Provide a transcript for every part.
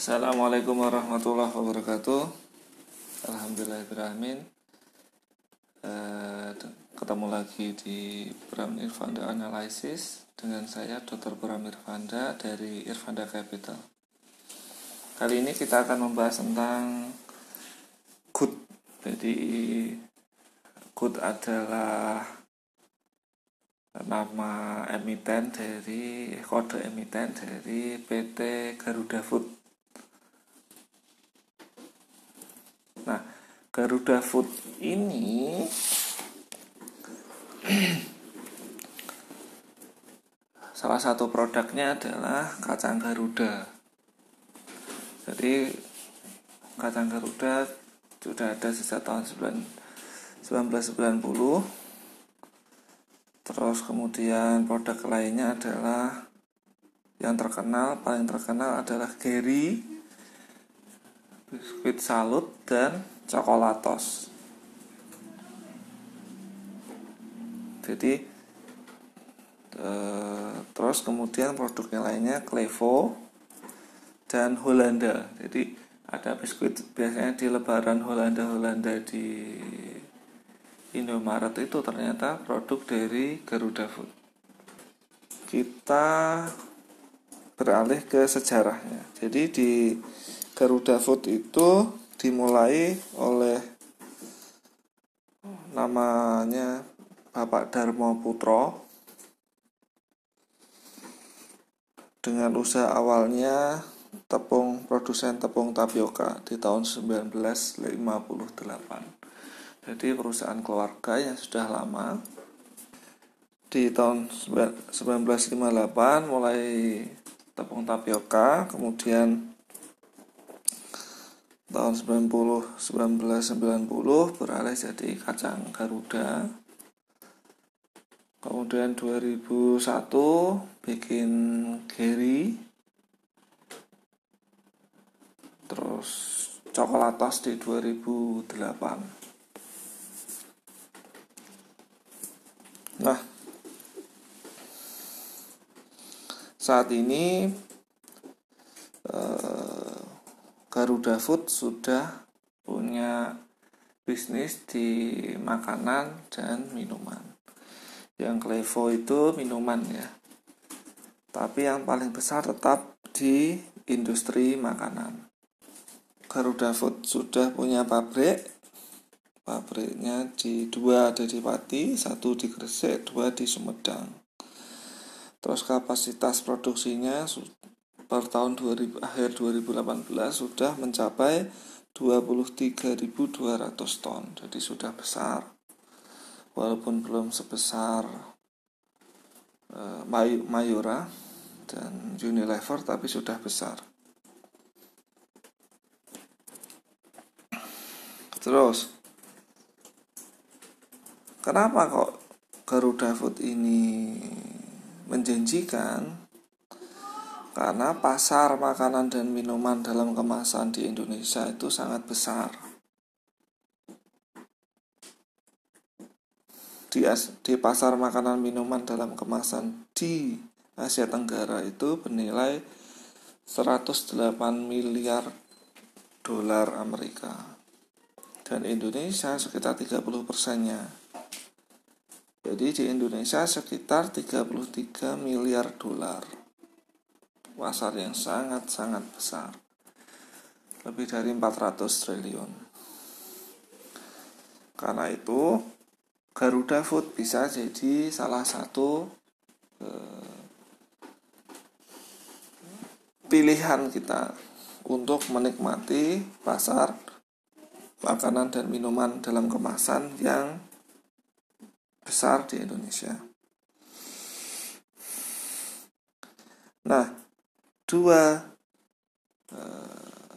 Assalamualaikum warahmatullahi wabarakatuh. Alhamdulillahirrahmanirrahim. Eh, Ketemu lagi di Bram Irfanda Analysis Dengan saya Dr. Bram Irfanda dari Irfanda Capital. Kali ini kita akan membahas tentang Good Jadi Good adalah nama emiten dari kode emiten dari PT Garuda Food Nah, Garuda Food ini salah satu produknya adalah kacang Garuda. Jadi kacang Garuda sudah ada sejak tahun 1990. Terus kemudian produk lainnya adalah yang terkenal paling terkenal adalah Gary biskuit salut dan coklatos jadi eh, terus kemudian produknya lainnya Clevo dan Holanda. Jadi ada biskuit biasanya di lebaran Holanda Holanda di Indomaret itu ternyata produk dari Garuda Food. Kita beralih ke sejarahnya. Jadi di Garuda Food itu dimulai oleh namanya Bapak Darmo Putro dengan usaha awalnya tepung produsen tepung tapioka di tahun 1958. Jadi perusahaan keluarga yang sudah lama di tahun 1958 mulai tepung tapioka, kemudian tahun 90 1990 beralih jadi kacang Garuda. Kemudian 2001 bikin Gary. Terus Coklatos di 2008 nah saat ini Garuda Food sudah punya bisnis di makanan dan minuman. Yang Klevo itu minuman ya. Tapi yang paling besar tetap di industri makanan. Garuda Food sudah punya pabrik. Pabriknya di dua ada di Pati, satu di Gresik, dua di Sumedang. Terus kapasitas produksinya per tahun 2000, akhir 2018 sudah mencapai 23.200 ton. Jadi sudah besar. Walaupun belum sebesar uh, Mayora dan Unilever tapi sudah besar. Terus kenapa kok Garuda Food ini menjanjikan karena pasar makanan dan minuman dalam kemasan di Indonesia itu sangat besar. Di, di pasar makanan minuman dalam kemasan di Asia Tenggara itu bernilai 108 miliar dolar Amerika dan Indonesia sekitar 30 persennya. Jadi di Indonesia sekitar 33 miliar dolar pasar yang sangat-sangat besar lebih dari 400 triliun karena itu Garuda Food bisa jadi salah satu eh, pilihan kita untuk menikmati pasar makanan dan minuman dalam kemasan yang besar di Indonesia. Nah, dua uh,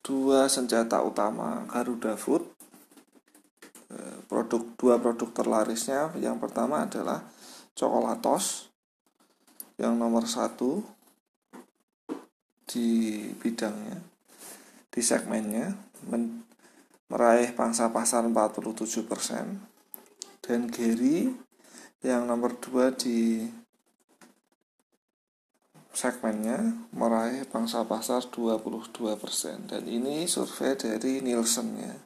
dua senjata utama Garuda Food. Uh, produk dua produk terlarisnya. Yang pertama adalah coklatos yang nomor satu di bidangnya di segmennya men, meraih pangsa pasar 47% dan Gary yang nomor dua di segmennya meraih pangsa pasar 22% dan ini survei dari Nielsen ya.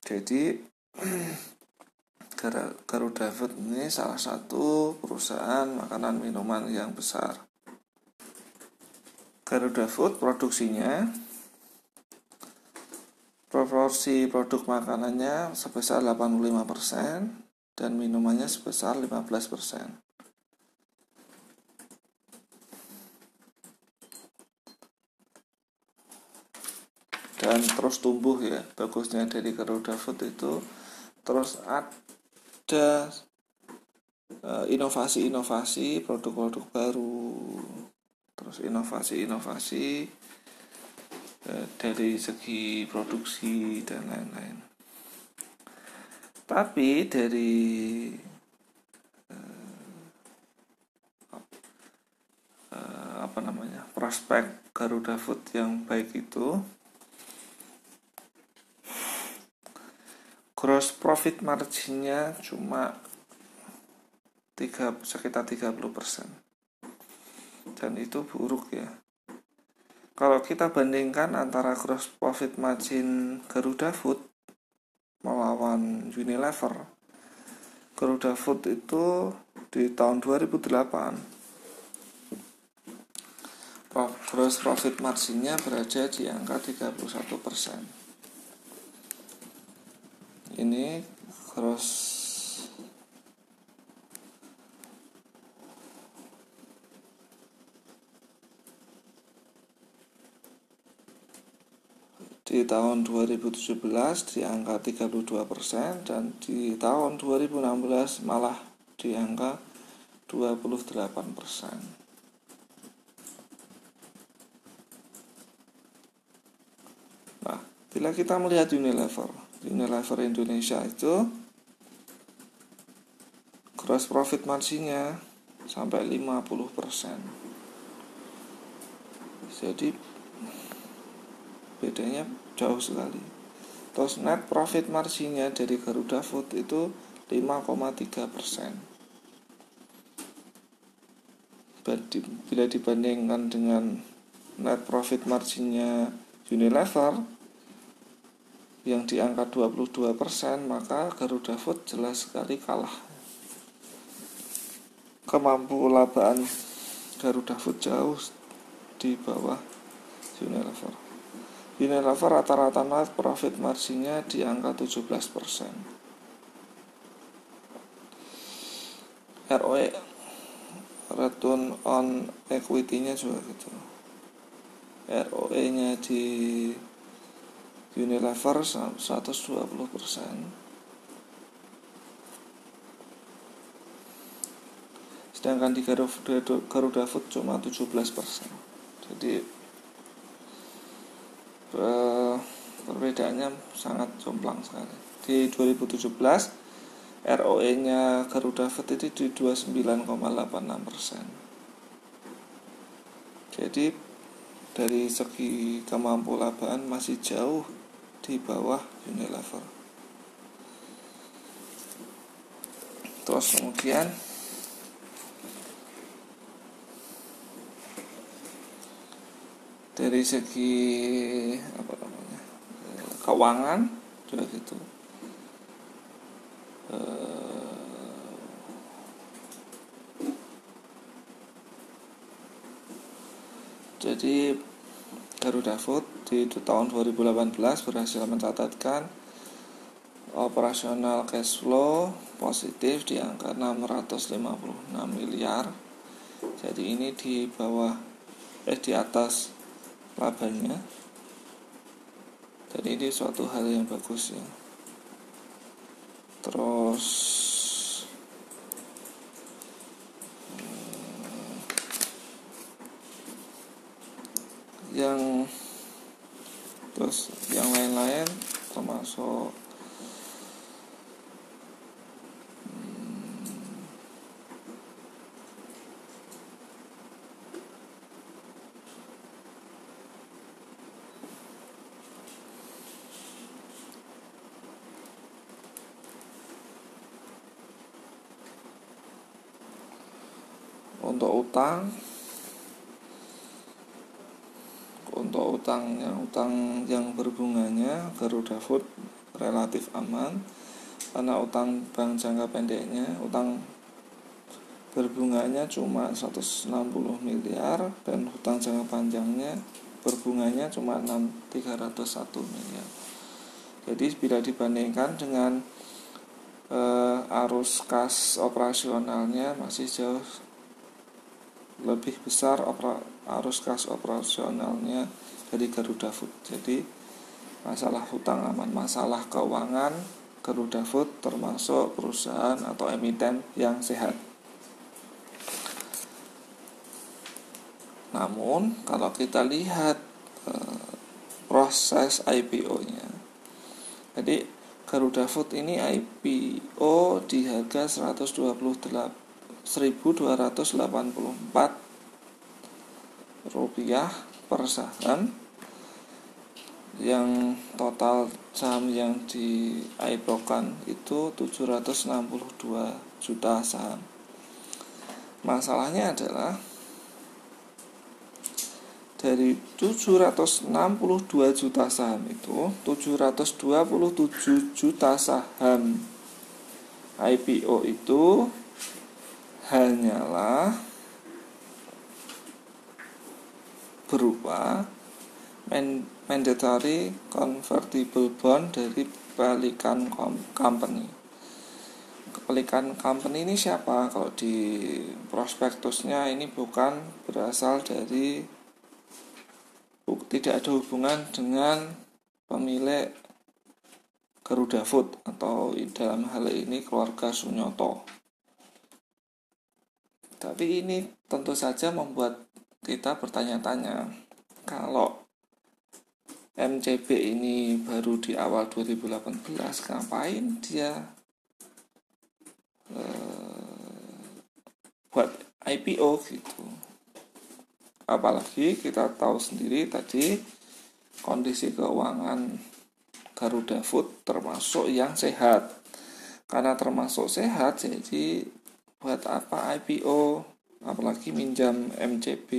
Jadi Garuda Food ini salah satu perusahaan makanan minuman yang besar. Garuda Food produksinya proporsi produk makanannya sebesar 85% dan minumannya sebesar 15%. Dan terus tumbuh ya bagusnya dari Garuda Food itu. Terus ada eh, inovasi-inovasi produk-produk baru. Terus inovasi-inovasi eh, dari segi produksi dan lain-lain. Tapi dari eh, apa namanya prospek Garuda Food yang baik itu gross profit marginnya cuma 3, sekitar 30% dan itu buruk ya. Kalau kita bandingkan antara gross profit margin Garuda Food melawan Unilever Garuda Food itu di tahun 2008 gross profit marginnya berada di angka 31 persen ini cross di tahun 2017 di angka 32% dan di tahun 2016 malah di angka 28%. Nah, bila kita melihat Unilever Unilever Indonesia itu gross profit marginnya sampai 50% jadi bedanya jauh sekali. Terus net profit marginnya dari Garuda Food itu 5,3 persen. Bila dibandingkan dengan net profit marginnya Unilever yang di angka 22% maka Garuda Food jelas sekali kalah. Kemampu labaan Garuda Food jauh di bawah Unilever. Unilever rata-rata profit marginnya di angka 17% ROE return on equity-nya juga gitu. ROE nya di Unilever 120 persen. Sedangkan di Garuda, Garuda Food cuma 17 persen. Jadi perbedaannya sangat jomplang sekali. Di 2017 ROE nya Garuda Food itu di 29,86 persen. Jadi dari segi kemampuan labaan masih jauh di bawah Unilever terus kemudian dari segi apa namanya keuangan juga gitu. Eh, jadi Garuda Food di tahun 2018 berhasil mencatatkan operasional cash flow positif di angka 656 miliar. Jadi ini di bawah eh di atas labanya. Dan ini suatu hal yang bagus ya. Terus yang terus yang lain-lain termasuk hmm, untuk utang utangnya utang yang berbunganya Garuda Food relatif aman. Karena utang bank jangka pendeknya utang berbunganya cuma 160 miliar dan hutang jangka panjangnya berbunganya cuma 6 301 miliar. Jadi bila dibandingkan dengan eh, arus kas operasionalnya masih jauh lebih besar opera, arus kas operasionalnya dari Garuda Food. Jadi masalah hutang aman. Masalah keuangan Garuda Food termasuk perusahaan atau emiten yang sehat. Namun kalau kita lihat eh, proses IPO-nya, jadi Garuda Food ini IPO di harga 128 1284 rupiah per saham yang total saham yang di IPO-kan itu 762 juta saham. Masalahnya adalah dari 762 juta saham itu 727 juta saham IPO itu hanyalah berupa mandatory convertible bond dari Pelikan Company. Pelikan Company ini siapa? Kalau di prospektusnya ini bukan berasal dari tidak ada hubungan dengan pemilik Garuda Food atau dalam hal ini keluarga Sunyoto. Tapi ini tentu saja membuat kita bertanya-tanya kalau MCB ini baru di awal 2018 ngapain dia eh, buat IPO gitu? Apalagi kita tahu sendiri tadi kondisi keuangan Garuda Food termasuk yang sehat. Karena termasuk sehat jadi buat apa IPO apalagi minjam MCB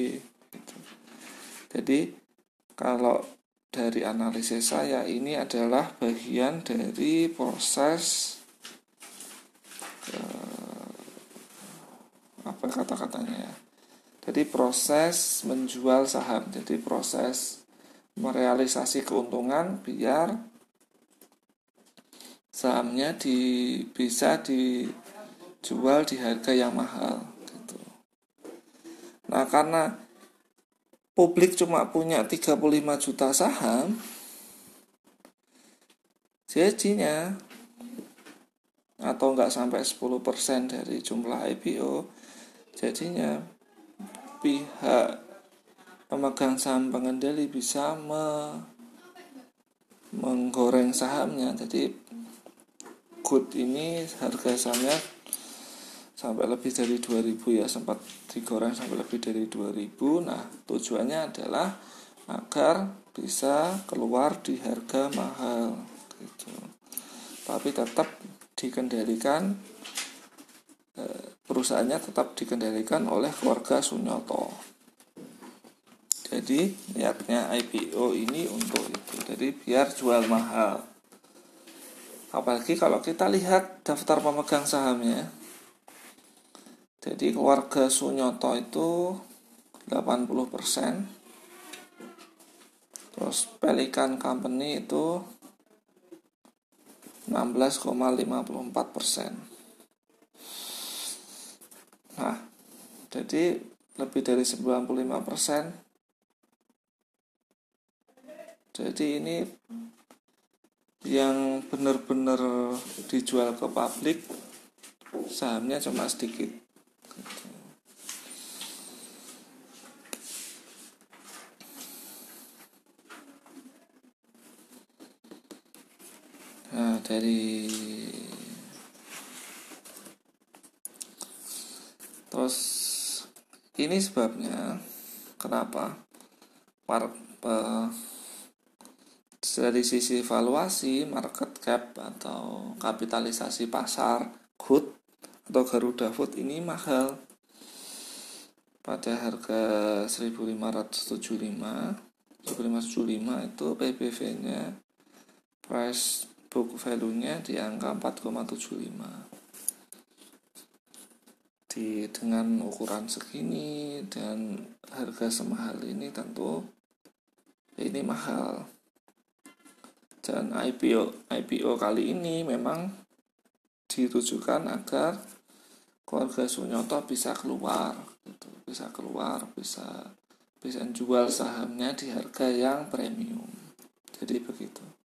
gitu. jadi kalau dari analisis saya ini adalah bagian dari proses eh, apa kata-katanya ya jadi proses menjual saham, jadi proses merealisasi keuntungan biar sahamnya di, bisa dijual di harga yang mahal. Nah, karena publik cuma punya 35 juta saham jadinya atau enggak sampai 10% dari jumlah IPO jadinya pihak pemegang saham pengendali bisa me menggoreng sahamnya. Jadi good ini harga sahamnya sampai lebih dari 2000 ya sempat digoreng sampai lebih dari 2000 nah tujuannya adalah agar bisa keluar di harga mahal gitu tapi tetap dikendalikan eh, perusahaannya tetap dikendalikan oleh keluarga Sunyoto. Jadi niatnya IPO ini untuk itu. Jadi biar jual mahal. Apalagi kalau kita lihat daftar pemegang sahamnya. Jadi keluarga Sunyoto itu 80%. Terus Pelikan Company itu 16,54 persen. Nah, jadi lebih dari 95%. Jadi ini yang benar-benar dijual ke publik sahamnya cuma sedikit. Dari Terus ini sebabnya kenapa Mar dari sisi valuasi market cap atau kapitalisasi pasar good atau Garuda Food ini mahal. Pada harga 1575 1575 itu PBV nya price book value nya di angka 4,75 di dengan ukuran segini dan harga semahal ini tentu ini mahal. Dan IPO IPO kali ini memang ditujukan agar keluarga Sunyoto bisa keluar gitu, bisa keluar bisa bisa jual sahamnya di harga yang premium. Jadi begitu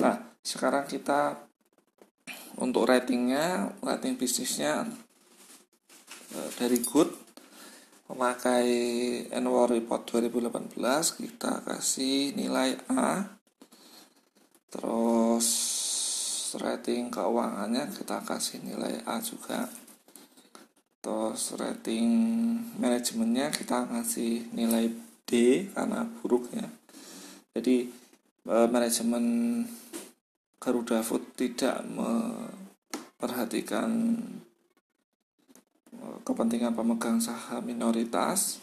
nah sekarang kita untuk ratingnya rating bisnisnya Eh, dari Good memakai annual report 2018 kita kasih nilai A. Terus rating keuangannya kita kasih nilai A juga. Terus rating manajemennya kita kasih nilai D karena buruk ya jadi eh, manajemen Garuda Food tidak memperhatikan kepentingan pemegang saham minoritas.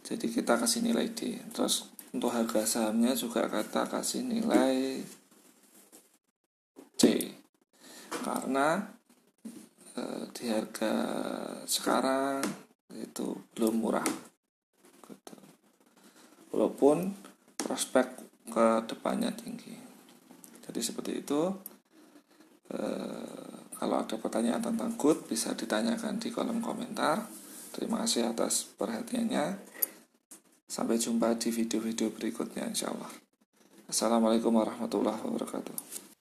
Jadi kita kasih nilai D. Terus untuk harga sahamnya juga kita kasih nilai C. Karena e, di harga sekarang itu belum murah. Gitu. walaupun prospek ke depannya tinggi jadi seperti itu e, kalau ada pertanyaan tentang good bisa ditanyakan di kolom komentar. Terima kasih atas perhatiannya. Sampai jumpa di video-video berikutnya insya Allah. Assalamualaikum warahmatullahi wabarakatuh.